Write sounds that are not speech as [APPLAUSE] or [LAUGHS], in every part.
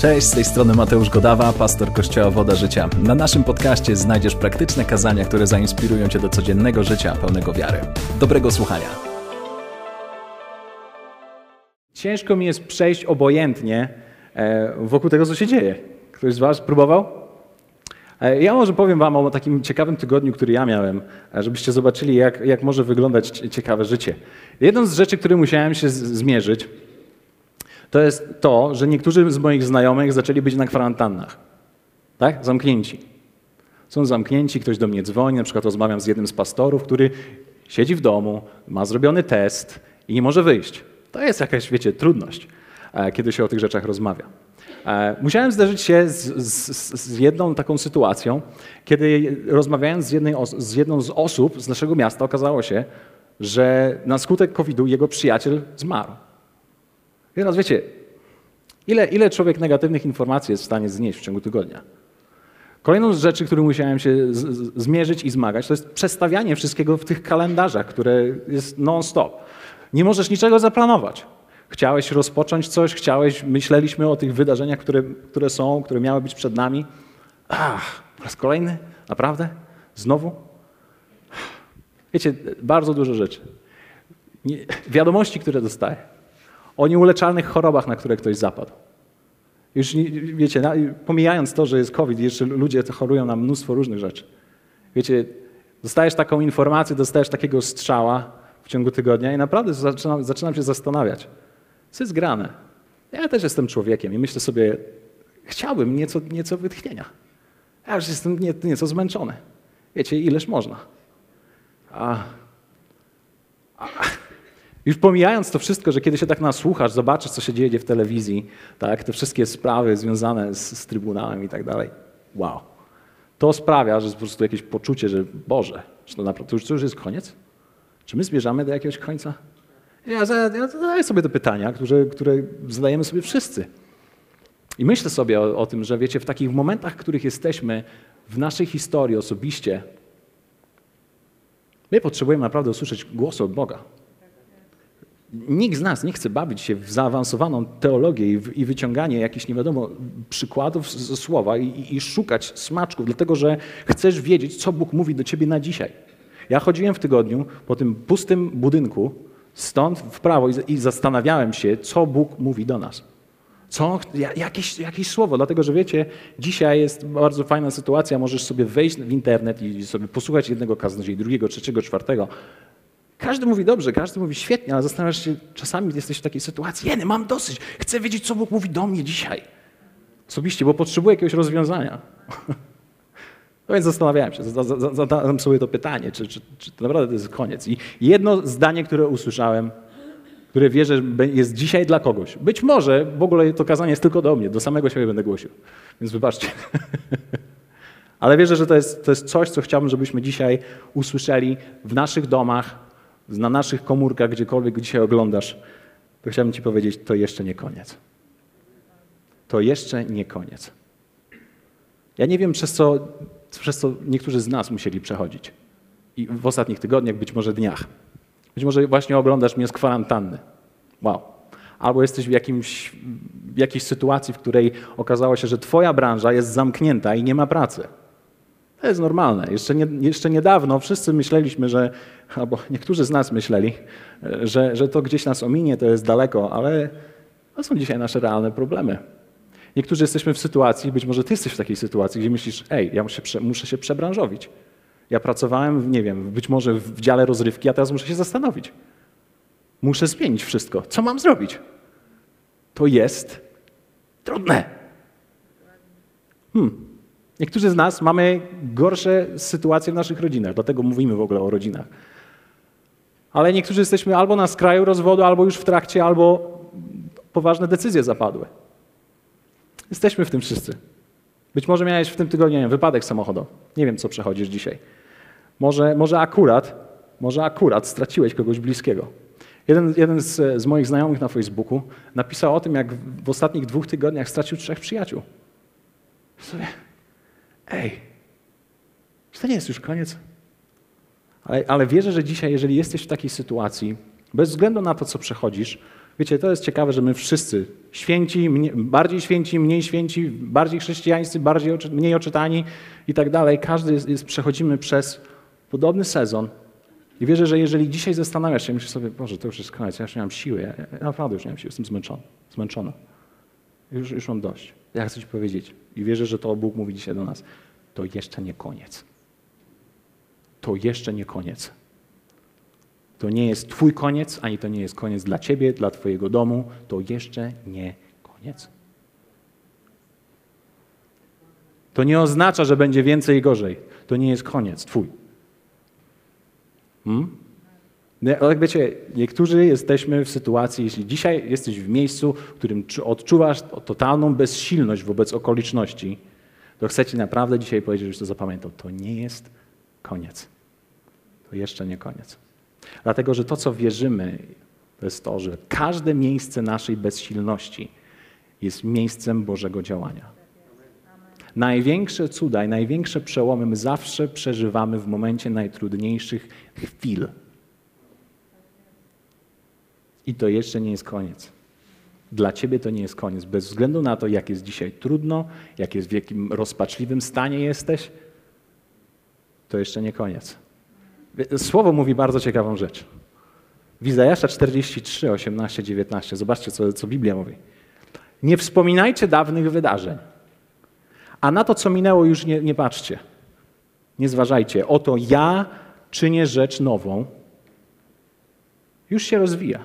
Cześć, z tej strony Mateusz Godawa, pastor Kościoła Woda Życia. Na naszym podcaście znajdziesz praktyczne kazania, które zainspirują Cię do codziennego życia pełnego wiary. Dobrego słuchania. Ciężko mi jest przejść obojętnie e, wokół tego, co się dzieje. Ktoś z Was próbował? E, ja może powiem Wam o takim ciekawym tygodniu, który ja miałem, e, żebyście zobaczyli, jak, jak może wyglądać ciekawe życie. Jedną z rzeczy, które musiałem się zmierzyć, to jest to, że niektórzy z moich znajomych zaczęli być na kwarantannach. Tak? Zamknięci. Są zamknięci, ktoś do mnie dzwoni, na przykład rozmawiam z jednym z pastorów, który siedzi w domu, ma zrobiony test i nie może wyjść. To jest jakaś, wiecie, trudność, e, kiedy się o tych rzeczach rozmawia. E, musiałem zderzyć się z, z, z jedną taką sytuacją, kiedy rozmawiając z, jednej, z jedną z osób z naszego miasta, okazało się, że na skutek COVID-u jego przyjaciel zmarł. Teraz wiecie, ile, ile człowiek negatywnych informacji jest w stanie znieść w ciągu tygodnia? Kolejną z rzeczy, którą musiałem się z, zmierzyć i zmagać, to jest przestawianie wszystkiego w tych kalendarzach, które jest non-stop. Nie możesz niczego zaplanować. Chciałeś rozpocząć coś, chciałeś, myśleliśmy o tych wydarzeniach, które, które są, które miały być przed nami. Ach, po raz kolejny? Naprawdę? Znowu? Wiecie, bardzo dużo rzeczy. Nie, wiadomości, które dostaję o nieuleczalnych chorobach, na które ktoś zapadł. Już wiecie, pomijając to, że jest COVID, jeszcze ludzie chorują na mnóstwo różnych rzeczy. Wiecie, dostajesz taką informację, dostajesz takiego strzała w ciągu tygodnia i naprawdę zaczynam, zaczynam się zastanawiać, co jest grane. Ja też jestem człowiekiem i myślę sobie, chciałbym nieco, nieco wytchnienia. Ja już jestem nieco zmęczony. Wiecie, ileż można. A, a, już pomijając to wszystko, że kiedy się tak nasłuchasz, zobaczysz, co się dzieje w telewizji, tak, te wszystkie sprawy związane z, z Trybunałem i tak dalej, wow. To sprawia, że jest po prostu jakieś poczucie, że Boże, czy to, naprawdę, to, już, to już jest koniec? Czy my zmierzamy do jakiegoś końca? Ja, zadaję sobie te pytania, które, które zadajemy sobie wszyscy. I myślę sobie o, o tym, że wiecie, w takich momentach, w których jesteśmy w naszej historii osobiście, my potrzebujemy naprawdę usłyszeć głos od Boga. Nikt z nas nie chce bawić się w zaawansowaną teologię i, w, i wyciąganie jakichś nie wiadomo przykładów ze słowa i, i, szukać smaczków, dlatego że chcesz wiedzieć, co Bóg mówi do ciebie na dzisiaj. Ja chodziłem w tygodniu po tym pustym budynku, stąd w prawo i, zastanawiałem się, co Bóg mówi do nas. Co, jakieś, jakieś słowo, dlatego że wiecie, dzisiaj jest bardzo fajna sytuacja, możesz sobie wejść w internet i sobie posłuchać jednego kaznodzieja, drugiego, trzeciego, czwartego. Każdy mówi dobrze, każdy mówi świetnie, ale zastanawiasz się, czasami jesteś w takiej sytuacji, jeny, mam dosyć, chcę wiedzieć, co Bóg mówi do mnie dzisiaj. Osobiście, bo potrzebuję jakiegoś rozwiązania. [LAUGHS] No więc zastanawiałem się, zadałem sobie to pytanie, czy, czy, czy to naprawdę to jest koniec. I jedno zdanie, które usłyszałem, które wierzę, że jest dzisiaj dla kogoś. Być może w ogóle to kazanie jest tylko do mnie, do samego siebie będę głosił. Więc wybaczcie. [LAUGHS] Ale wierzę, że to jest, to jest coś, co chciałbym, żebyśmy dzisiaj usłyszeli w naszych domach, na naszych komórkach, gdziekolwiek dzisiaj oglądasz, to chciałbym Ci powiedzieć, to jeszcze nie koniec. To jeszcze nie koniec. Ja nie wiem, przez co, przez co niektórzy z nas musieli przechodzić. I w ostatnich tygodniach, być może dniach. Być może właśnie oglądasz mnie z kwarantanny. Wow. Albo jesteś w, jakimś, w jakiejś sytuacji, w której okazało się, że Twoja branża jest zamknięta i nie ma pracy. To jest normalne. Jeszcze, nie, jeszcze niedawno wszyscy myśleliśmy, że, albo niektórzy z nas myśleli, że, że to gdzieś nas ominie, to jest daleko, ale to są dzisiaj nasze realne problemy. Niektórzy jesteśmy w sytuacji, być może ty jesteś w takiej sytuacji, gdzie myślisz, ej, ja muszę, muszę się przebranżowić. Ja pracowałem, nie wiem, być może w dziale rozrywki, a teraz muszę się zastanowić. Muszę zmienić wszystko. Co mam zrobić? To jest trudne. Hmm. Niektórzy z nas mamy gorsze sytuacje w naszych rodzinach, dlatego mówimy w ogóle o rodzinach. Ale niektórzy jesteśmy albo na skraju rozwodu, albo już w trakcie, albo poważne decyzje zapadły. Jesteśmy w tym wszyscy. Być może miałeś w tym tygodniu wiem, wypadek samochodowy. Nie wiem, co przechodzisz dzisiaj. Może, może akurat, może akurat straciłeś kogoś bliskiego. Jeden, jeden z, z moich znajomych na Facebooku napisał o tym, jak w ostatnich dwóch tygodniach stracił trzech przyjaciół. Sobie, ej, czy to nie jest już koniec? Ale, ale wierzę, że dzisiaj, jeżeli jesteś w takiej sytuacji, bez względu na to, co przechodzisz, Wiecie, to jest ciekawe, że my wszyscy, święci, mniej, bardziej święci, mniej święci, bardziej chrześcijańscy, bardziej, mniej oczytani i tak dalej, każdy jest, jest, przechodzimy przez podobny sezon. I wierzę, że jeżeli dzisiaj zastanawiasz się, myślisz sobie, Boże, to już jest koniec, ja już nie mam siły, ja, ja naprawdę już nie mam siły, jestem zmęczony, zmęczona. Już, już mam dość. Ja chcę Ci powiedzieć i wierzę, że to Bóg mówi dzisiaj do nas. To jeszcze nie koniec. To jeszcze nie koniec. To nie jest Twój koniec, ani to nie jest koniec dla Ciebie, dla Twojego domu. To jeszcze nie koniec. To nie oznacza, że będzie więcej i gorzej. To nie jest koniec Twój. Hmm? Ale wiecie, niektórzy jesteśmy w sytuacji, jeśli dzisiaj jesteś w miejscu, w którym odczuwasz totalną bezsilność wobec okoliczności, to chcę Ci naprawdę dzisiaj powiedzieć, żebyś to zapamiętał. To nie jest koniec. To jeszcze nie koniec. Dlatego, że to, co wierzymy, to jest to, że każde miejsce naszej bezsilności jest miejscem Bożego działania. Największe cuda i największe przełomy my zawsze przeżywamy w momencie najtrudniejszych chwil. I to jeszcze nie jest koniec. Dla ciebie to nie jest koniec. Bez względu na to, jak jest dzisiaj trudno, jak jest w jakim rozpaczliwym stanie jesteś, to jeszcze nie koniec. Słowo mówi bardzo ciekawą rzecz. W Izajasza 43, 18, 19. Zobaczcie, co, co Biblia mówi. Nie wspominajcie dawnych wydarzeń, a na to, co minęło, już nie, nie patrzcie. Nie zważajcie. Oto ja czynię rzecz nową. Już się rozwija.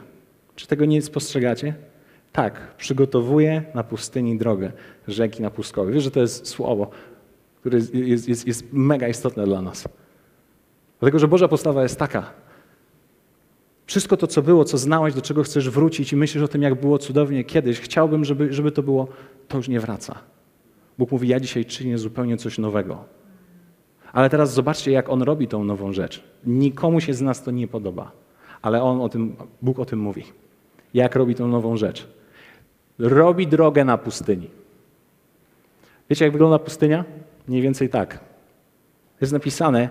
Czy tego nie spostrzegacie? Tak, przygotowuję na pustyni drogę rzeki na pustkowie. Wiesz, że to jest słowo, które jest, jest, jest mega istotne dla nas. Dlatego, że Boża postawa jest taka. Wszystko to, co było, co znałeś, do czego chcesz wrócić i myślisz o tym, jak było cudownie kiedyś, chciałbym, żeby, żeby to było, to już nie wraca. Bóg mówi, ja dzisiaj czynię zupełnie coś nowego. Ale teraz zobaczcie, jak On robi tą nową rzecz. Nikomu się z nas to nie podoba, ale On o tym, Bóg o tym mówi. Jak robi tą nową rzecz? Robi drogę na pustyni. Wiecie, jak wygląda pustynia? Mniej więcej tak. Jest napisane,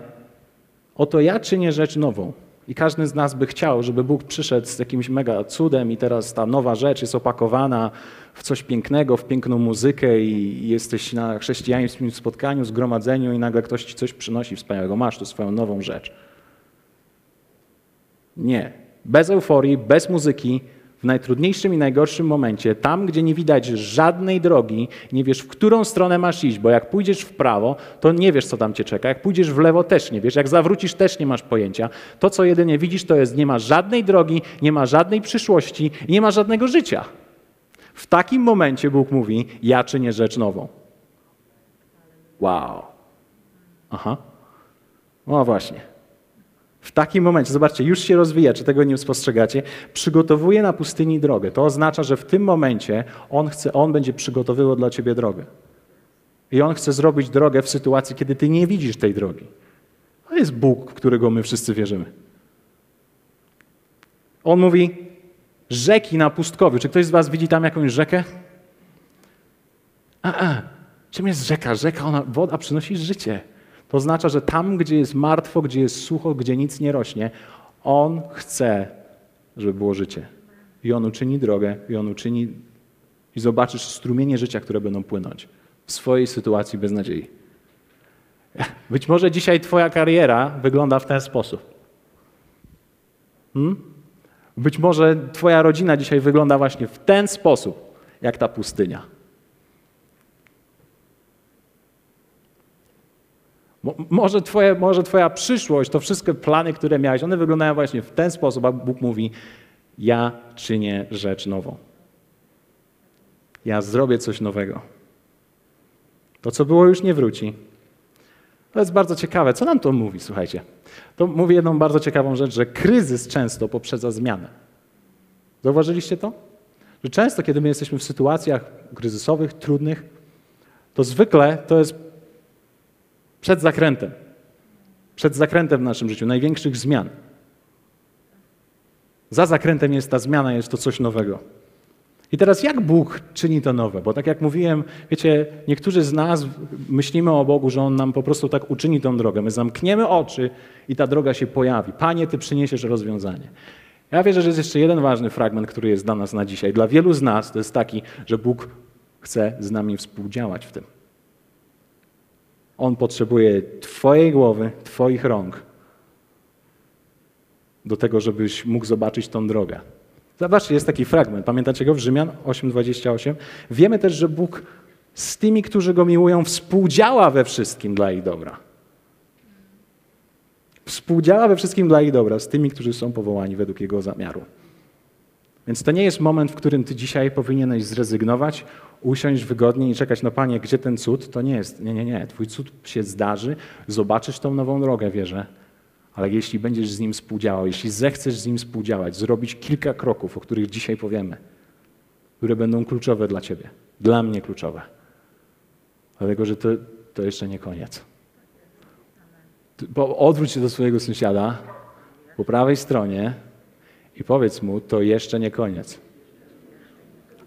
oto ja czynię rzecz nową. I każdy z nas by chciał, żeby Bóg przyszedł z jakimś mega cudem i teraz ta nowa rzecz jest opakowana w coś pięknego, w piękną muzykę i jesteś na chrześcijańskim spotkaniu, zgromadzeniu i nagle ktoś ci coś przynosi wspaniałego. Masz tu swoją nową rzecz. Nie. Bez euforii, bez muzyki, w najtrudniejszym i najgorszym momencie, tam gdzie nie widać żadnej drogi, nie wiesz, w którą stronę masz iść, bo jak pójdziesz w prawo, to nie wiesz, co tam cię czeka. Jak pójdziesz w lewo, też nie wiesz. Jak zawrócisz, też nie masz pojęcia. To, co jedynie widzisz, to jest, nie ma żadnej drogi, nie ma żadnej przyszłości nie ma żadnego życia. W takim momencie Bóg mówi: Ja czynię rzecz nową. Wow. Aha. No właśnie. W takim momencie, zobaczcie, już się rozwija, czy tego nie spostrzegacie, przygotowuje na pustyni drogę. To oznacza, że w tym momencie on, chce, on będzie przygotowywał dla ciebie drogę. I on chce zrobić drogę w sytuacji, kiedy ty nie widzisz tej drogi. To jest Bóg, w którego my wszyscy wierzymy. On mówi, rzeki na pustkowiu. Czy ktoś z was widzi tam jakąś rzekę? A, a. Czym jest rzeka? Rzeka, ona, woda przynosi życie. Oznacza, że tam, gdzie jest martwo, gdzie jest sucho, gdzie nic nie rośnie, On chce, żeby było życie. I On uczyni drogę, i On uczyni, i zobaczysz strumienie życia, które będą płynąć w swojej sytuacji beznadziei. [LAUGHS] Być może dzisiaj Twoja kariera wygląda w ten sposób. Hmm? Być może Twoja rodzina dzisiaj wygląda właśnie w ten sposób, jak ta pustynia. Może, twoje, może Twoja przyszłość, to wszystkie plany, które miałeś, one wyglądają właśnie w ten sposób, a Bóg mówi: Ja czynię rzecz nową. Ja zrobię coś nowego. To, co było, już nie wróci. To jest bardzo ciekawe. Co nam to mówi, słuchajcie? To mówi jedną bardzo ciekawą rzecz, że kryzys często poprzedza zmianę. Zauważyliście to? Że często, kiedy my jesteśmy w sytuacjach kryzysowych, trudnych, to zwykle to jest przed zakrętem. Przed zakrętem w naszym życiu, największych zmian. Za zakrętem jest ta zmiana, jest to coś nowego. I teraz jak Bóg czyni to nowe? Bo tak jak mówiłem, wiecie, niektórzy z nas myślimy o Bogu, że On nam po prostu tak uczyni tą drogę. My zamkniemy oczy i ta droga się pojawi. Panie, Ty przyniesiesz rozwiązanie. Ja wierzę, że jest jeszcze jeden ważny fragment, który jest dla nas na dzisiaj. Dla wielu z nas to jest taki, że Bóg chce z nami współdziałać w tym. On potrzebuje Twojej głowy, Twoich rąk do tego, żebyś mógł zobaczyć tą drogę. Zobaczcie, jest taki fragment. Pamiętacie go w Rzymian 8:28? Wiemy też, że Bóg z tymi, którzy go miłują, współdziała we wszystkim dla ich dobra. Współdziała we wszystkim dla ich dobra z tymi, którzy są powołani według jego zamiaru. Więc to nie jest moment, w którym ty dzisiaj powinieneś zrezygnować, usiąść wygodnie i czekać, no panie, gdzie ten cud? To nie jest. Nie, nie, nie. Twój cud się zdarzy, zobaczysz tą nową drogę, wierzę. Ale jeśli będziesz z nim współdziałał, jeśli zechcesz z nim współdziałać, zrobić kilka kroków, o których dzisiaj powiemy, które będą kluczowe dla ciebie, dla mnie kluczowe. Dlatego, że to, to jeszcze nie koniec. Odwróć się do swojego sąsiada po prawej stronie i powiedz mu, to jeszcze nie koniec.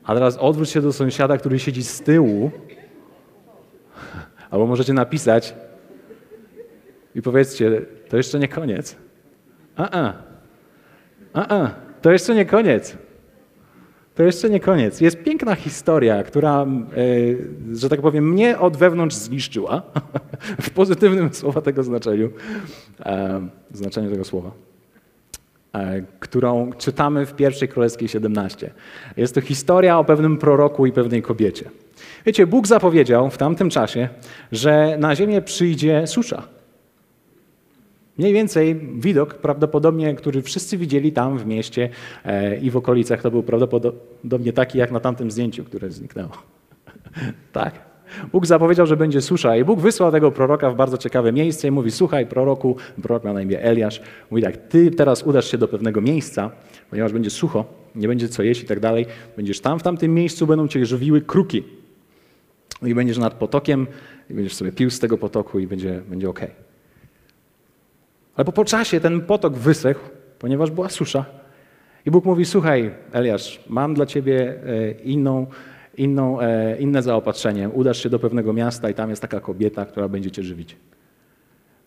A teraz odwróć się do sąsiada, który siedzi z tyłu, [LAUGHS] albo możecie napisać i powiedzcie, to jeszcze nie koniec. A, a, a, a, to jeszcze nie koniec. To jeszcze nie koniec. Jest piękna historia, która, e, że tak powiem, mnie od wewnątrz zniszczyła, [LAUGHS] w pozytywnym słowa tego znaczeniu, e, znaczeniu tego słowa, którą czytamy w pierwszej Królewskiej 17. Jest to historia o pewnym proroku i pewnej kobiecie. Wiecie, Bóg zapowiedział w tamtym czasie, że na ziemię przyjdzie susza. Mniej więcej widok, prawdopodobnie, który wszyscy widzieli tam w mieście e, i w okolicach, to był prawdopodobnie taki jak na tamtym zdjęciu, które zniknęło. [LAUGHS] tak. Bóg zapowiedział, że będzie susza i Bóg wysłał tego proroka w bardzo ciekawe miejsce i mówi, słuchaj proroku, prorok ma na imię Eliasz, mówi tak, ty teraz udasz się do pewnego miejsca, ponieważ będzie sucho, nie będzie co jeść i tak dalej, będziesz tam, w tamtym miejscu będą cię żywiły kruki. I będziesz nad potokiem i będziesz sobie pił z tego potoku i będzie, będzie. Okay. Ale po, po czasie ten potok wysechł, ponieważ była susza. I Bóg mówi: Słuchaj, Eliasz, mam dla ciebie e, inną, inną, e, inne zaopatrzenie. Udasz się do pewnego miasta i tam jest taka kobieta, która będzie cię żywić.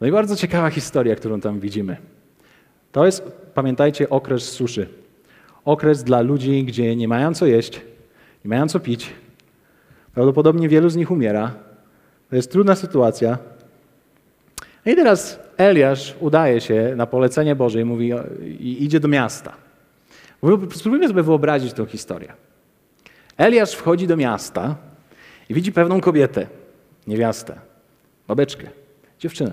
No i bardzo ciekawa historia, którą tam widzimy. To jest, pamiętajcie, okres suszy. Okres dla ludzi, gdzie nie mają co jeść, nie mają co pić. Prawdopodobnie wielu z nich umiera. To jest trudna sytuacja. No i teraz Eliasz udaje się na polecenie Boże i mówi, i idzie do miasta. Spróbujmy sobie wyobrazić tę historię. Eliasz wchodzi do miasta i widzi pewną kobietę, niewiastę, babeczkę, dziewczynę.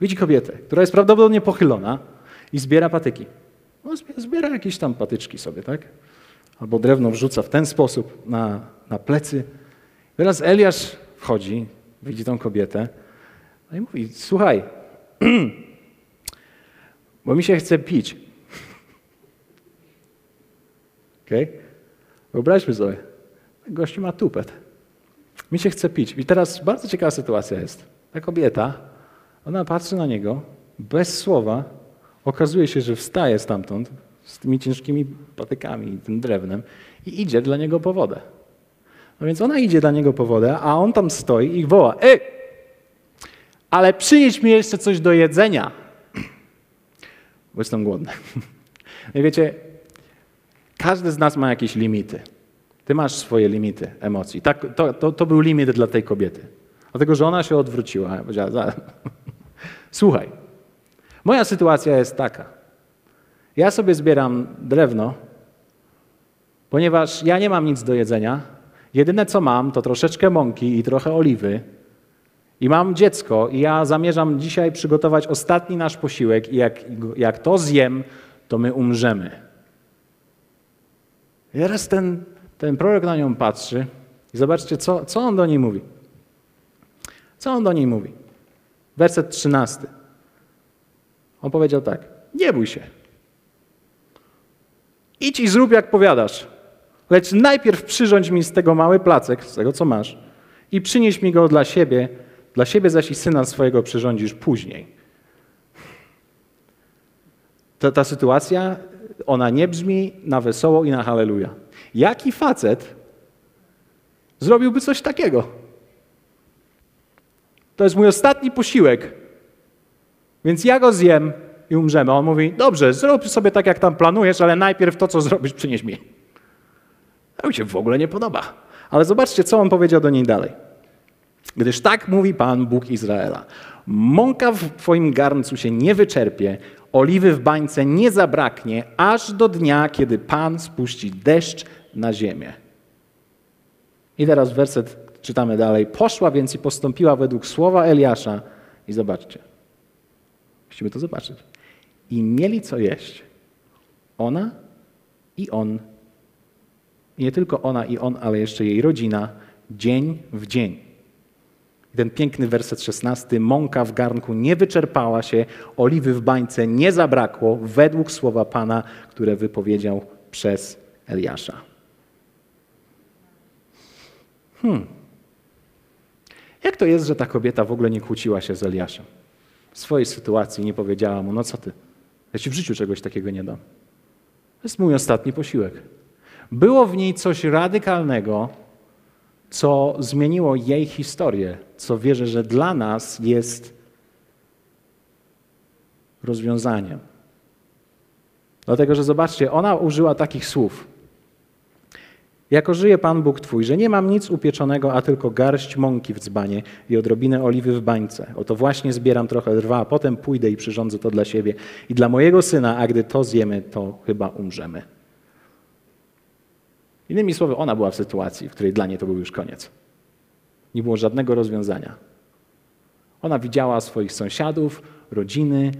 Widzi kobietę, która jest prawdopodobnie pochylona i zbiera patyki. No, zbiera jakieś tam patyczki sobie, tak? Albo drewno wrzuca w ten sposób na, na plecy. Teraz Eliasz wchodzi, widzi tą kobietę no i mówi, słuchaj, [CLEARS THROAT] bo mi się chce pić. [LAUGHS] Okay? Wyobraźmy sobie, gościu ma tupet. Mi się chce pić. I teraz bardzo ciekawa sytuacja jest. Ta kobieta, ona patrzy na niego, bez słowa, okazuje się, że wstaje stamtąd z tymi ciężkimi patykami i tym drewnem i idzie dla niego po wodę. No więc ona idzie dla niego po wodę, a on tam stoi i woła, ej, ale przynieś mi jeszcze coś do jedzenia, bo jestem głodny. [LAUGHS] I wiecie, każdy z nas ma jakieś limity. Ty masz swoje limity emocji. Tak, to, to, to był limit dla tej kobiety. Dlatego, że ona się odwróciła. Powiedziała, [LAUGHS] słuchaj, moja sytuacja jest taka. Ja sobie zbieram drewno, ponieważ ja nie mam nic do jedzenia. Jedyne co mam, to troszeczkę mąki i trochę oliwy i mam dziecko i ja zamierzam dzisiaj przygotować ostatni nasz posiłek i jak, jak to zjem, to my umrzemy. I teraz ten, ten prorok na nią patrzy i zobaczcie, co, co on do niej mówi. Co on do niej mówi? Werset 13. On powiedział tak: Nie bój się. Idź i zrób jak powiadasz. Lecz najpierw przyrządź mi z tego mały placek, z tego co masz, i przynieś mi go dla siebie, dla siebie zaś i syna swojego przyrządzisz później. Ta, ta sytuacja, ona nie brzmi na wesoło i na halleluja. Jaki facet zrobiłby coś takiego? To jest mój ostatni posiłek, więc ja go zjem i umrzemy. A on mówi, dobrze, zrób sobie tak, jak tam planujesz, ale najpierw to, co zrobisz, przynieś mi. To mi się w ogóle nie podoba. Ale zobaczcie, co on powiedział do niej dalej. Gdyż tak mówi Pan, Bóg Izraela. Mąka w twoim garncu się nie wyczerpie, oliwy w bańce nie zabraknie, aż do dnia, kiedy Pan spuści deszcz na ziemię. I teraz werset czytamy dalej. Poszła więc i postąpiła według słowa Eliasza. I zobaczcie. Musimy to zobaczyć. I mieli co jeść. Ona i on. I nie tylko ona i on, ale jeszcze jej rodzina, dzień w dzień. I ten piękny werset szesnasty. Mąka w garnku nie wyczerpała się, oliwy w bańce nie zabrakło, według słowa Pana, które wypowiedział przez Eliasza. Hmm. Jak to jest, że ta kobieta w ogóle nie kłóciła się z Eliaszem? W swojej sytuacji nie powiedziała mu, no co ty, ja ci w życiu czegoś takiego nie dam. To jest mój ostatni posiłek. Było w niej coś radykalnego, co zmieniło jej historię, co wierzę, że dla nas jest rozwiązaniem. Dlatego, że zobaczcie, ona użyła takich słów. Jako żyje Pan Bóg Twój, że nie mam nic upieczonego, a tylko garść mąki w dzbanie i odrobinę oliwy w bańce. Oto właśnie zbieram trochę drwa, a potem pójdę i przyrządzę to dla siebie i dla mojego syna, a gdy to zjemy, to chyba umrzemy. Innymi słowy, ona była w sytuacji, w której dla niej to był już koniec. Nie było żadnego rozwiązania. Ona widziała swoich sąsiadów, rodziny,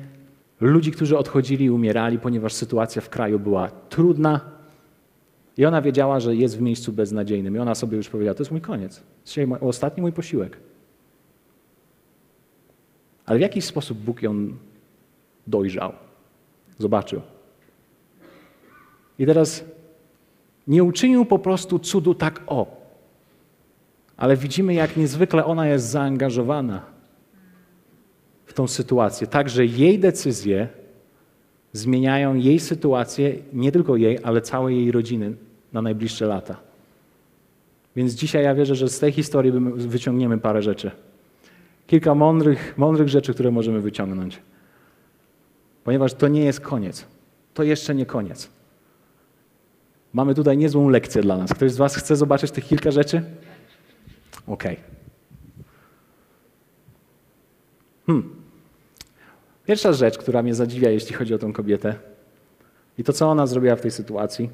ludzi, którzy odchodzili i umierali, ponieważ sytuacja w kraju była trudna, i ona wiedziała, że jest w miejscu beznadziejnym. I ona sobie już powiedziała, to jest mój koniec. Dzisiaj ostatni mój posiłek. Ale w jakiś sposób Bóg ją dojrzał, zobaczył. I teraz nie uczynił po prostu cudu tak o, ale widzimy, jak niezwykle ona jest zaangażowana w tą sytuację. Także jej decyzje zmieniają jej sytuację, nie tylko jej, ale całej jej rodziny na najbliższe lata. Więc dzisiaj ja wierzę, że z tej historii wyciągniemy parę rzeczy. Kilka mądrych, mądrych rzeczy, które możemy wyciągnąć. Ponieważ to nie jest koniec. To jeszcze nie koniec. Mamy tutaj niezłą lekcję dla nas. Ktoś z Was chce zobaczyć tych kilka rzeczy? Okej. Okay. Hmm. Pierwsza rzecz, która mnie zadziwia, jeśli chodzi o tę kobietę, i to, co ona zrobiła w tej sytuacji,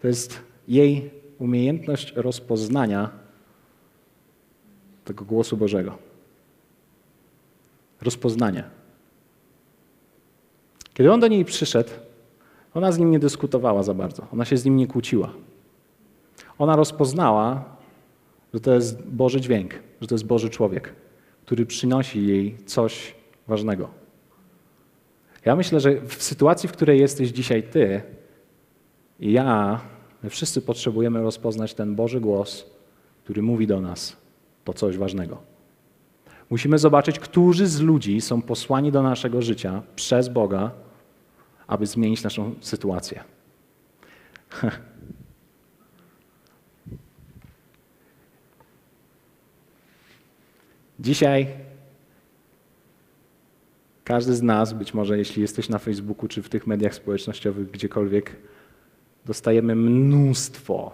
to jest jej umiejętność rozpoznania tego głosu Bożego. Rozpoznanie. Kiedy on do niej przyszedł, ona z nim nie dyskutowała za bardzo, ona się z nim nie kłóciła. Ona rozpoznała, że to jest Boży dźwięk, że to jest Boży człowiek, który przynosi jej coś ważnego. Ja myślę, że w sytuacji, w której jesteś dzisiaj ty ja, my wszyscy potrzebujemy rozpoznać ten Boży głos, który mówi do nas to coś ważnego. Musimy zobaczyć, którzy z ludzi są posłani do naszego życia przez Boga, aby zmienić naszą sytuację. [LAUGHS] Dzisiaj każdy z nas, być może jeśli jesteś na Facebooku czy w tych mediach społecznościowych, gdziekolwiek, dostajemy mnóstwo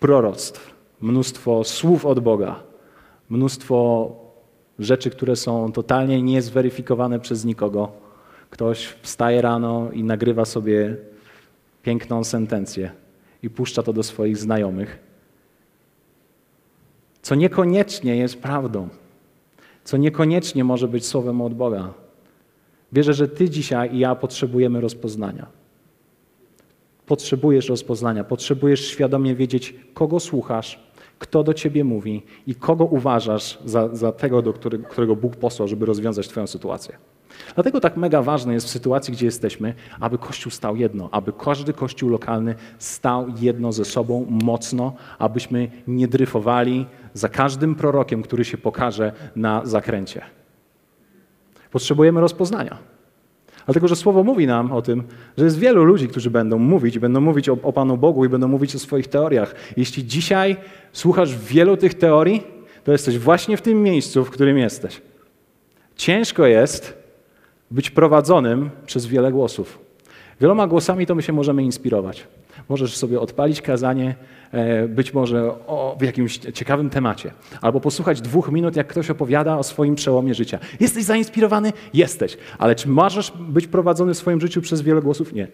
proroctw, mnóstwo słów od Boga, mnóstwo rzeczy, które są totalnie niezweryfikowane przez nikogo. Ktoś wstaje rano i nagrywa sobie piękną sentencję i puszcza to do swoich znajomych, co niekoniecznie jest prawdą co niekoniecznie może być słowem od Boga. Wierzę, że Ty dzisiaj i ja potrzebujemy rozpoznania. Potrzebujesz rozpoznania, potrzebujesz świadomie wiedzieć, kogo słuchasz, kto do Ciebie mówi i kogo uważasz za, za tego, do którego, którego Bóg posłał, żeby rozwiązać Twoją sytuację. Dlatego tak mega ważne jest w sytuacji, gdzie jesteśmy, aby Kościół stał jedno, aby każdy Kościół lokalny stał jedno ze sobą mocno, abyśmy nie dryfowali za każdym prorokiem, który się pokaże na zakręcie. Potrzebujemy rozpoznania. Dlatego, że Słowo mówi nam o tym, że jest wielu ludzi, którzy będą mówić, będą mówić o, o Panu Bogu i będą mówić o swoich teoriach. Jeśli dzisiaj słuchasz wielu tych teorii, to jesteś właśnie w tym miejscu, w którym jesteś. Ciężko jest, być prowadzonym przez wiele głosów. Wieloma głosami to my się możemy inspirować. Możesz sobie odpalić kazanie, e, być może o, w jakimś ciekawym temacie, albo posłuchać dwóch minut, jak ktoś opowiada o swoim przełomie życia. Jesteś zainspirowany? Jesteś. Ale czy możesz być prowadzony w swoim życiu przez wiele głosów? Nie.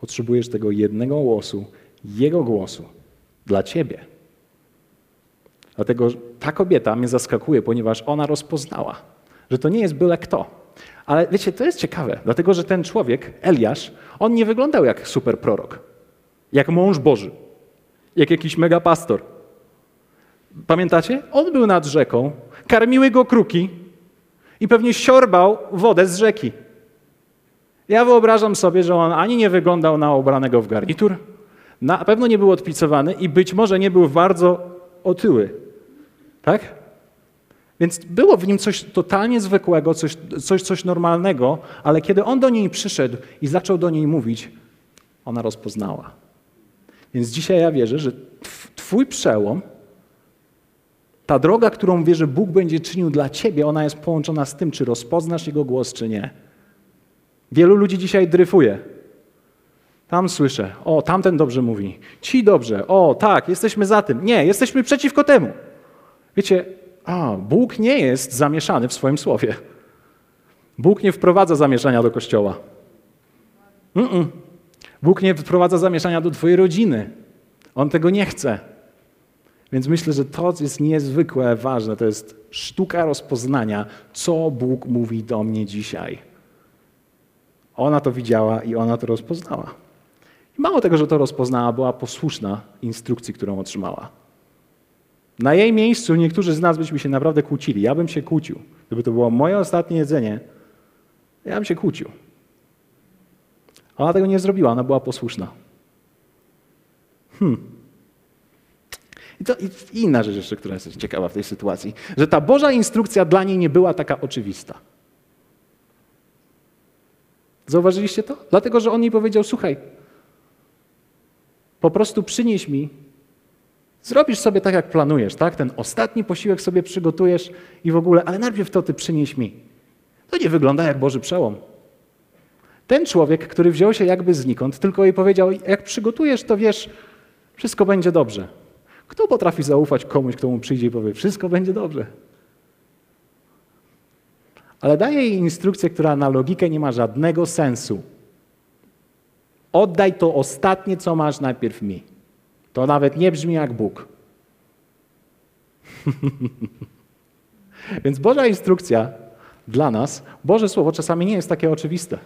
Potrzebujesz tego jednego głosu, jego głosu dla ciebie. Dlatego ta kobieta mnie zaskakuje, ponieważ ona rozpoznała, że to nie jest byle kto. Ale wiecie, to jest ciekawe, dlatego że ten człowiek, Eliasz, on nie wyglądał jak super prorok, jak mąż Boży, jak jakiś megapastor. Pamiętacie? On był nad rzeką, karmiły go kruki i pewnie siorbał wodę z rzeki. Ja wyobrażam sobie, że on ani nie wyglądał na ubranego w garnitur, na pewno nie był odpicowany i być może nie był bardzo otyły. Tak? Więc było w nim coś totalnie zwykłego, coś, coś, coś normalnego, ale kiedy on do niej przyszedł i zaczął do niej mówić, ona rozpoznała. Więc dzisiaj ja wierzę, że Twój przełom, ta droga, którą wierzę, Bóg będzie czynił dla Ciebie, ona jest połączona z tym, czy rozpoznasz Jego głos, czy nie. Wielu ludzi dzisiaj dryfuje. Tam słyszę, o, tamten dobrze mówi, ci dobrze, o, tak, jesteśmy za tym. Nie, jesteśmy przeciwko temu. Wiecie, a, Bóg nie jest zamieszany w swoim słowie. Bóg nie wprowadza zamieszania do kościoła. Mm -mm. Bóg nie wprowadza zamieszania do Twojej rodziny. On tego nie chce. Więc myślę, że to jest niezwykle ważne. To jest sztuka rozpoznania, co Bóg mówi do mnie dzisiaj. Ona to widziała i ona to rozpoznała. I mało tego, że to rozpoznała, była posłuszna instrukcji, którą otrzymała. Na jej miejscu niektórzy z nas byśmy się naprawdę kłócili. Ja bym się kłócił. Gdyby to było moje ostatnie jedzenie, ja bym się kłócił. Ona tego nie zrobiła, ona była posłuszna. Hmm. I to i inna rzecz jeszcze, która jest ciekawa w tej sytuacji, że ta Boża instrukcja dla niej nie była taka oczywista. Zauważyliście to? Dlatego, że on jej powiedział: Słuchaj, po prostu przynieś mi Zrobisz sobie tak, jak planujesz, tak? Ten ostatni posiłek sobie przygotujesz i w ogóle, ale najpierw to ty przynieś mi. To nie wygląda jak Boży przełom. Ten człowiek, który wziął się jakby znikąd, tylko jej powiedział: Jak przygotujesz, to wiesz, wszystko będzie dobrze. Kto potrafi zaufać komuś, kto mu przyjdzie i powie: Wszystko będzie dobrze? Ale daje jej instrukcję, która na logikę nie ma żadnego sensu. Oddaj to ostatnie, co masz najpierw mi. To nawet nie brzmi jak Bóg. [LAUGHS] Więc Boża instrukcja dla nas, Boże Słowo czasami nie jest takie oczywiste.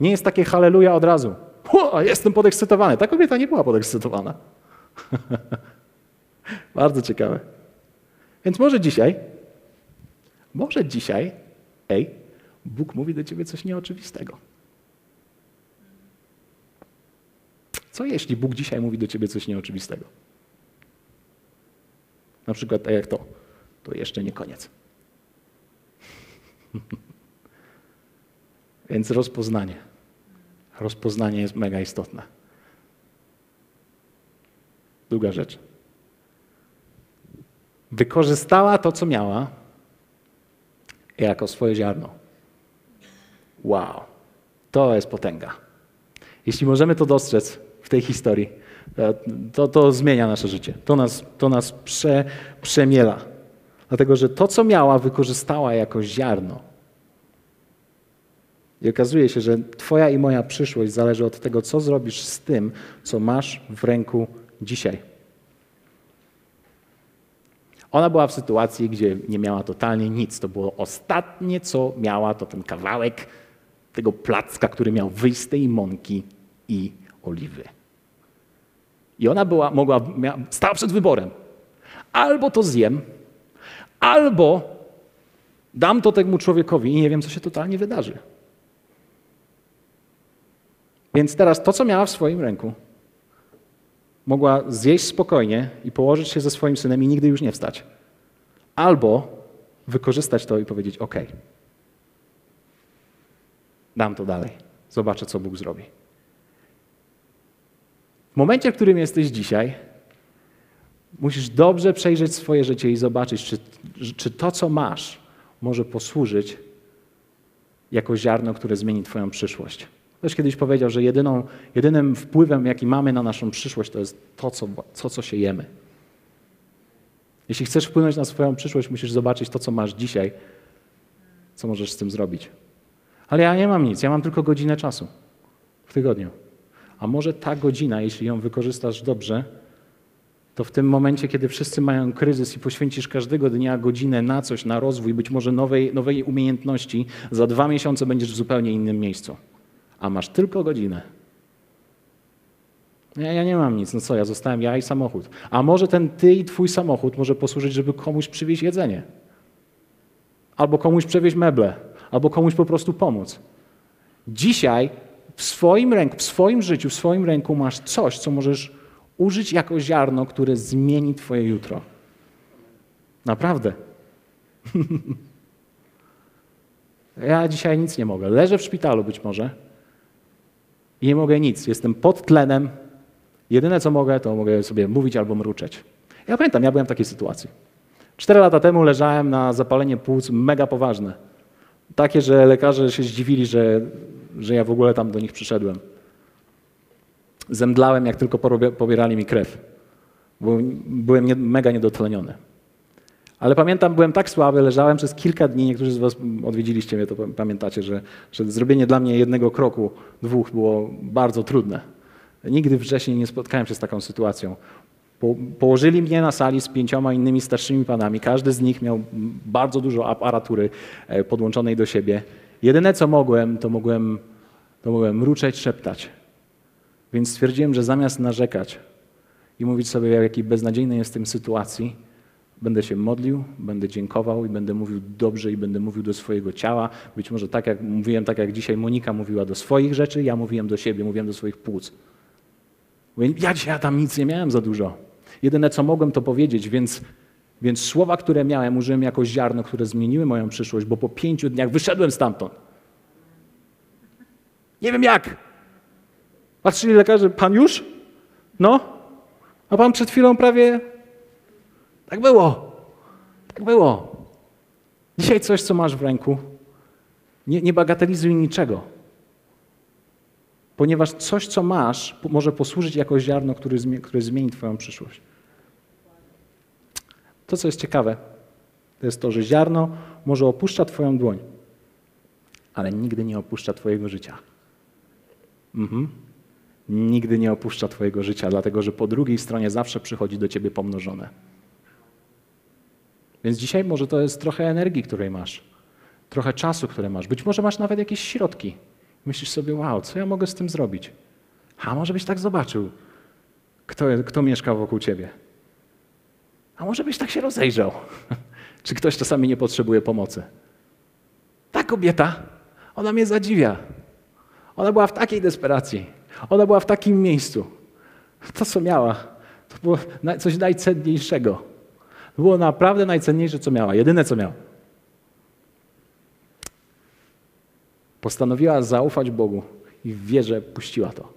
Nie jest takie halleluja od razu. O, jestem podekscytowany. Ta kobieta nie była podekscytowana. [LAUGHS] Bardzo ciekawe. Więc może dzisiaj, może dzisiaj, ej, Bóg mówi do ciebie coś nieoczywistego. Co jeśli Bóg dzisiaj mówi do ciebie coś nieoczywistego? Na przykład tak jak to. To jeszcze nie koniec. [LAUGHS] Więc rozpoznanie. Rozpoznanie jest mega istotne. Druga rzecz. Wykorzystała to, co miała, jako swoje ziarno. Wow, to jest potęga. Jeśli możemy to dostrzec, w tej historii. To, to zmienia nasze życie. To nas, to nas prze, przemiela. Dlatego, że to, co miała, wykorzystała jako ziarno. I okazuje się, że Twoja i moja przyszłość zależy od tego, co zrobisz z tym, co masz w ręku dzisiaj. Ona była w sytuacji, gdzie nie miała totalnie nic. To było ostatnie, co miała, to ten kawałek tego placka, który miał wyjść z tej mąki i oliwy. I ona była, mogła, miała, stała przed wyborem. Albo to zjem, albo dam to temu człowiekowi i nie wiem, co się totalnie wydarzy. Więc teraz to, co miała w swoim ręku, mogła zjeść spokojnie i położyć się ze swoim synem i nigdy już nie wstać. Albo wykorzystać to i powiedzieć: OK, dam to dalej, zobaczę, co Bóg zrobi. W momencie, w którym jesteś dzisiaj, musisz dobrze przejrzeć swoje życie i zobaczyć, czy, czy to, co masz, może posłużyć jako ziarno, które zmieni Twoją przyszłość. Ktoś kiedyś powiedział, że jedyną, jedynym wpływem, jaki mamy na naszą przyszłość, to jest to, co, to, co się jemy. Jeśli chcesz wpłynąć na swoją przyszłość, musisz zobaczyć to, co masz dzisiaj, co możesz z tym zrobić. Ale ja nie mam nic, ja mam tylko godzinę czasu w tygodniu. A może ta godzina, jeśli ją wykorzystasz dobrze, to w tym momencie, kiedy wszyscy mają kryzys i poświęcisz każdego dnia godzinę na coś, na rozwój, być może nowej, nowej umiejętności, za dwa miesiące będziesz w zupełnie innym miejscu. A masz tylko godzinę. Ja, ja nie mam nic, no co, ja zostałem ja i samochód. A może ten ty i twój samochód może posłużyć, żeby komuś przywieźć jedzenie. Albo komuś przewieźć meble, albo komuś po prostu pomóc. Dzisiaj w swoim ręku, w swoim życiu, w swoim ręku masz coś, co możesz użyć jako ziarno, które zmieni Twoje jutro. Naprawdę. [LAUGHS] ja dzisiaj nic nie mogę. Leżę w szpitalu być może i nie mogę nic. Jestem pod tlenem. Jedyne co mogę, to mogę sobie mówić albo mruczeć. Ja pamiętam, ja byłem w takiej sytuacji. Cztery lata temu leżałem na zapalenie płuc mega poważne. Takie, że lekarze się zdziwili, że, że ja w ogóle tam do nich przyszedłem. Zemdlałem, jak tylko pobierali mi krew. Byłem mega niedotleniony. Ale pamiętam, byłem tak słaby, leżałem przez kilka dni. Niektórzy z Was odwiedziliście mnie, to pamiętacie, że, że zrobienie dla mnie jednego kroku, dwóch było bardzo trudne. Nigdy wcześniej nie spotkałem się z taką sytuacją. Po, położyli mnie na sali z pięcioma innymi starszymi panami. Każdy z nich miał bardzo dużo aparatury e, podłączonej do siebie. Jedyne co mogłem, to mogłem, to mogłem mruczeć, szeptać. Więc stwierdziłem, że zamiast narzekać i mówić sobie, jaki beznadziejny jest w sytuacji, będę się modlił, będę dziękował i będę mówił dobrze i będę mówił do swojego ciała. Być może tak jak mówiłem, tak jak dzisiaj Monika mówiła do swoich rzeczy, ja mówiłem do siebie, mówiłem do swoich płuc. Mówię, ja dzisiaj tam nic nie miałem za dużo. Jedyne co mogłem to powiedzieć, więc, więc słowa, które miałem, użyłem jako ziarno, które zmieniły moją przyszłość, bo po pięciu dniach wyszedłem stamtąd. Nie wiem jak. Patrzyli lekarze, pan już? No? A pan przed chwilą prawie. Tak było. Tak było. Dzisiaj coś, co masz w ręku, nie, nie bagatelizuj niczego. Ponieważ coś, co masz, może posłużyć jako ziarno, które, które zmieni Twoją przyszłość. To, co jest ciekawe, to jest to, że ziarno może opuszcza Twoją dłoń, ale nigdy nie opuszcza Twojego życia. Mhm nigdy nie opuszcza Twojego życia, dlatego że po drugiej stronie zawsze przychodzi do Ciebie pomnożone. Więc dzisiaj może to jest trochę energii, której masz, trochę czasu, które masz. Być może masz nawet jakieś środki. Myślisz sobie, wow, co ja mogę z tym zrobić? A może byś tak zobaczył, kto, kto mieszka wokół Ciebie. A może byś tak się rozejrzał, czy ktoś czasami nie potrzebuje pomocy. Ta kobieta, ona mnie zadziwia. Ona była w takiej desperacji. Ona była w takim miejscu. To, co miała, to było coś najcenniejszego. To było naprawdę najcenniejsze, co miała. Jedyne, co miała. Postanowiła zaufać Bogu i w wierze puściła to.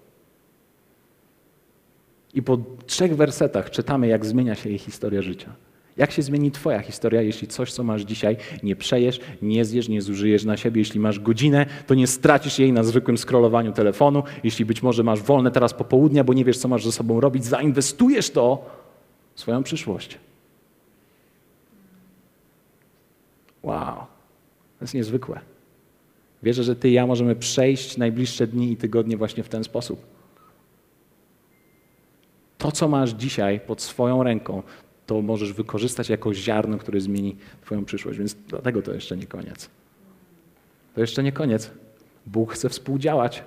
I po trzech wersetach czytamy, jak zmienia się jej historia życia. Jak się zmieni Twoja historia, jeśli coś, co masz dzisiaj, nie przejesz, nie zjesz, nie zużyjesz na siebie? Jeśli masz godzinę, to nie stracisz jej na zwykłym scrollowaniu telefonu. Jeśli być może masz wolne teraz popołudnia, bo nie wiesz, co masz ze sobą robić, zainwestujesz to w swoją przyszłość. Wow, to jest niezwykłe. Wierzę, że Ty i ja możemy przejść najbliższe dni i tygodnie właśnie w ten sposób. To, co masz dzisiaj pod swoją ręką, to możesz wykorzystać jako ziarno, które zmieni Twoją przyszłość. Więc dlatego to jeszcze nie koniec. To jeszcze nie koniec. Bóg chce współdziałać.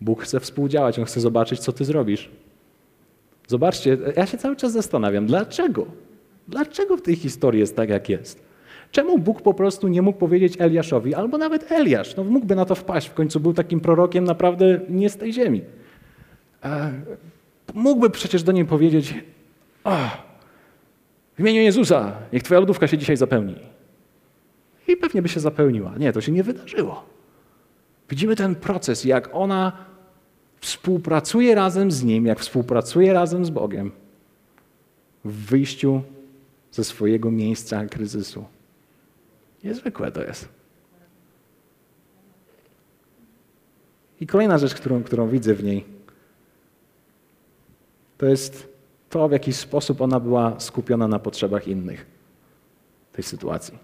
Bóg chce współdziałać. On chce zobaczyć, co Ty zrobisz. Zobaczcie, ja się cały czas zastanawiam, dlaczego? Dlaczego w tej historii jest tak, jak jest? Czemu Bóg po prostu nie mógł powiedzieć Eliaszowi, albo nawet Eliasz, no mógłby na to wpaść, w końcu był takim prorokiem naprawdę nie z tej ziemi. Mógłby przecież do niej powiedzieć, w imieniu Jezusa, niech Twoja lodówka się dzisiaj zapełni. I pewnie by się zapełniła. Nie, to się nie wydarzyło. Widzimy ten proces, jak ona współpracuje razem z Nim, jak współpracuje razem z Bogiem w wyjściu ze swojego miejsca kryzysu. Niezwykłe to jest. I kolejna rzecz, którą, którą widzę w niej, to jest to, w jaki sposób ona była skupiona na potrzebach innych tej sytuacji.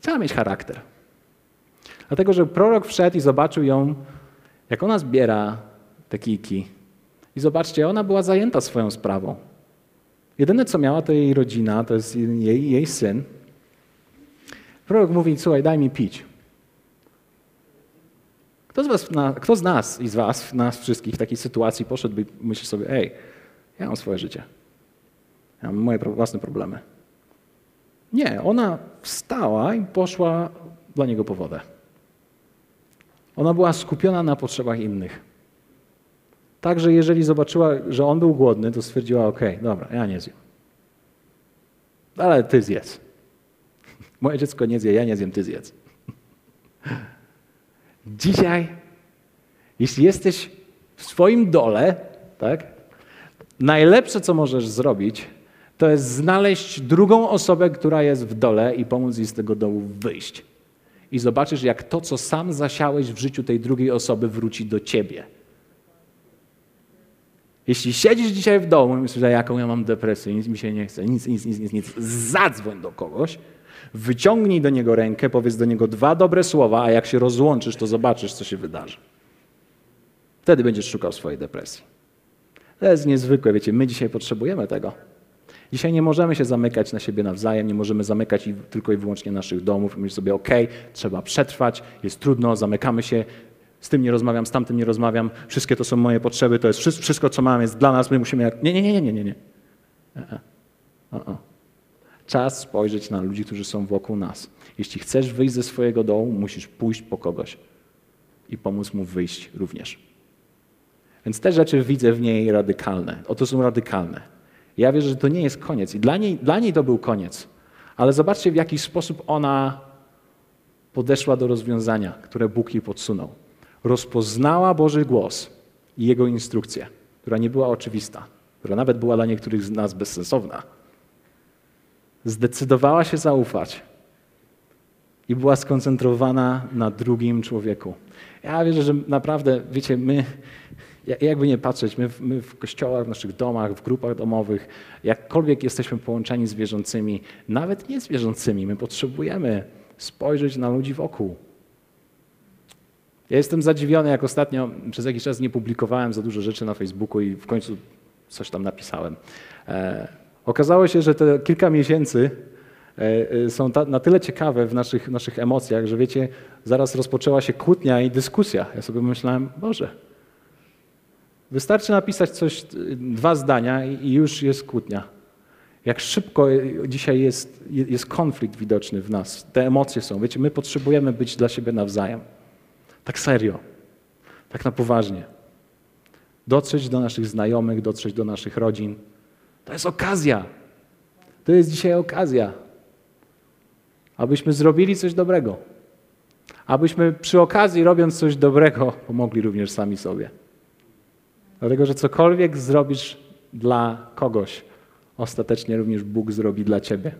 Chciała mieć charakter. Dlatego, że prorok wszedł i zobaczył ją, jak ona zbiera te kijki. I zobaczcie, ona była zajęta swoją sprawą. Jedyne, co miała, to jej rodzina, to jest jej, jej syn. Prorok mówi, słuchaj, daj mi pić. Kto z, was, kto z nas i z was, nas wszystkich w takiej sytuacji poszedłby i myśli sobie, ej, ja mam swoje życie. Ja mam moje własne problemy. Nie, ona wstała i poszła dla niego po wodę. Ona była skupiona na potrzebach innych. Także jeżeli zobaczyła, że on był głodny, to stwierdziła, ok, dobra, ja nie zjem. Ale ty zjedz. [LAUGHS] Moje dziecko nie zje, ja nie zjem, ty zjedz. [LAUGHS] Dzisiaj, jeśli jesteś w swoim dole, tak, najlepsze, co możesz zrobić, to jest znaleźć drugą osobę, która jest w dole i pomóc jej z tego dołu wyjść. I zobaczysz, jak to, co sam zasiałeś w życiu tej drugiej osoby, wróci do ciebie. Jeśli siedzisz dzisiaj w domu i myślisz, że jaką ja mam depresję, nic mi się nie chce, nic, nic, nic, nic, nic, zadzwoń do kogoś, wyciągnij do niego rękę, powiedz do niego dwa dobre słowa, a jak się rozłączysz, to zobaczysz, co się wydarzy. Wtedy będziesz szukał swojej depresji. To jest niezwykłe, wiecie, my dzisiaj potrzebujemy tego. Dzisiaj nie możemy się zamykać na siebie nawzajem, nie możemy zamykać tylko i wyłącznie naszych domów i sobie, ok, trzeba przetrwać, jest trudno, zamykamy się, z tym nie rozmawiam, z tamtym nie rozmawiam, wszystkie to są moje potrzeby, to jest wszystko, co mam, jest dla nas, my musimy... Jak... Nie, nie, nie, nie, nie, nie. E, e. Czas spojrzeć na ludzi, którzy są wokół nas. Jeśli chcesz wyjść ze swojego domu, musisz pójść po kogoś i pomóc mu wyjść również. Więc te rzeczy widzę w niej radykalne. Oto są radykalne. Ja wierzę, że to nie jest koniec. I dla niej, dla niej to był koniec. Ale zobaczcie, w jaki sposób ona podeszła do rozwiązania, które Bóg jej podsunął. Rozpoznała Boży głos i Jego instrukcję, która nie była oczywista, która nawet była dla niektórych z nas bezsensowna. Zdecydowała się zaufać i była skoncentrowana na drugim człowieku. Ja wierzę, że naprawdę, wiecie, my, jakby nie patrzeć, my, my w kościołach, w naszych domach, w grupach domowych, jakkolwiek jesteśmy połączeni z wierzącymi, nawet nie z wierzącymi, my potrzebujemy spojrzeć na ludzi wokół. Ja jestem zadziwiony, jak ostatnio przez jakiś czas nie publikowałem za dużo rzeczy na Facebooku i w końcu coś tam napisałem. E, okazało się, że te kilka miesięcy e, e są na tyle ciekawe w naszych, naszych emocjach, że wiecie, zaraz rozpoczęła się kłótnia i dyskusja. Ja sobie myślałem, Boże, Wystarczy napisać coś, dwa zdania i już jest kłótnia. Jak szybko dzisiaj jest, jest konflikt widoczny w nas. Te emocje są. Wiecie, my potrzebujemy być dla siebie nawzajem. Tak serio. Tak na poważnie. Dotrzeć do naszych znajomych, dotrzeć do naszych rodzin. To jest okazja. To jest dzisiaj okazja. Abyśmy zrobili coś dobrego. Abyśmy przy okazji, robiąc coś dobrego, pomogli również sami sobie. Dlatego, że cokolwiek zrobisz dla kogoś, ostatecznie również Bóg zrobi dla ciebie.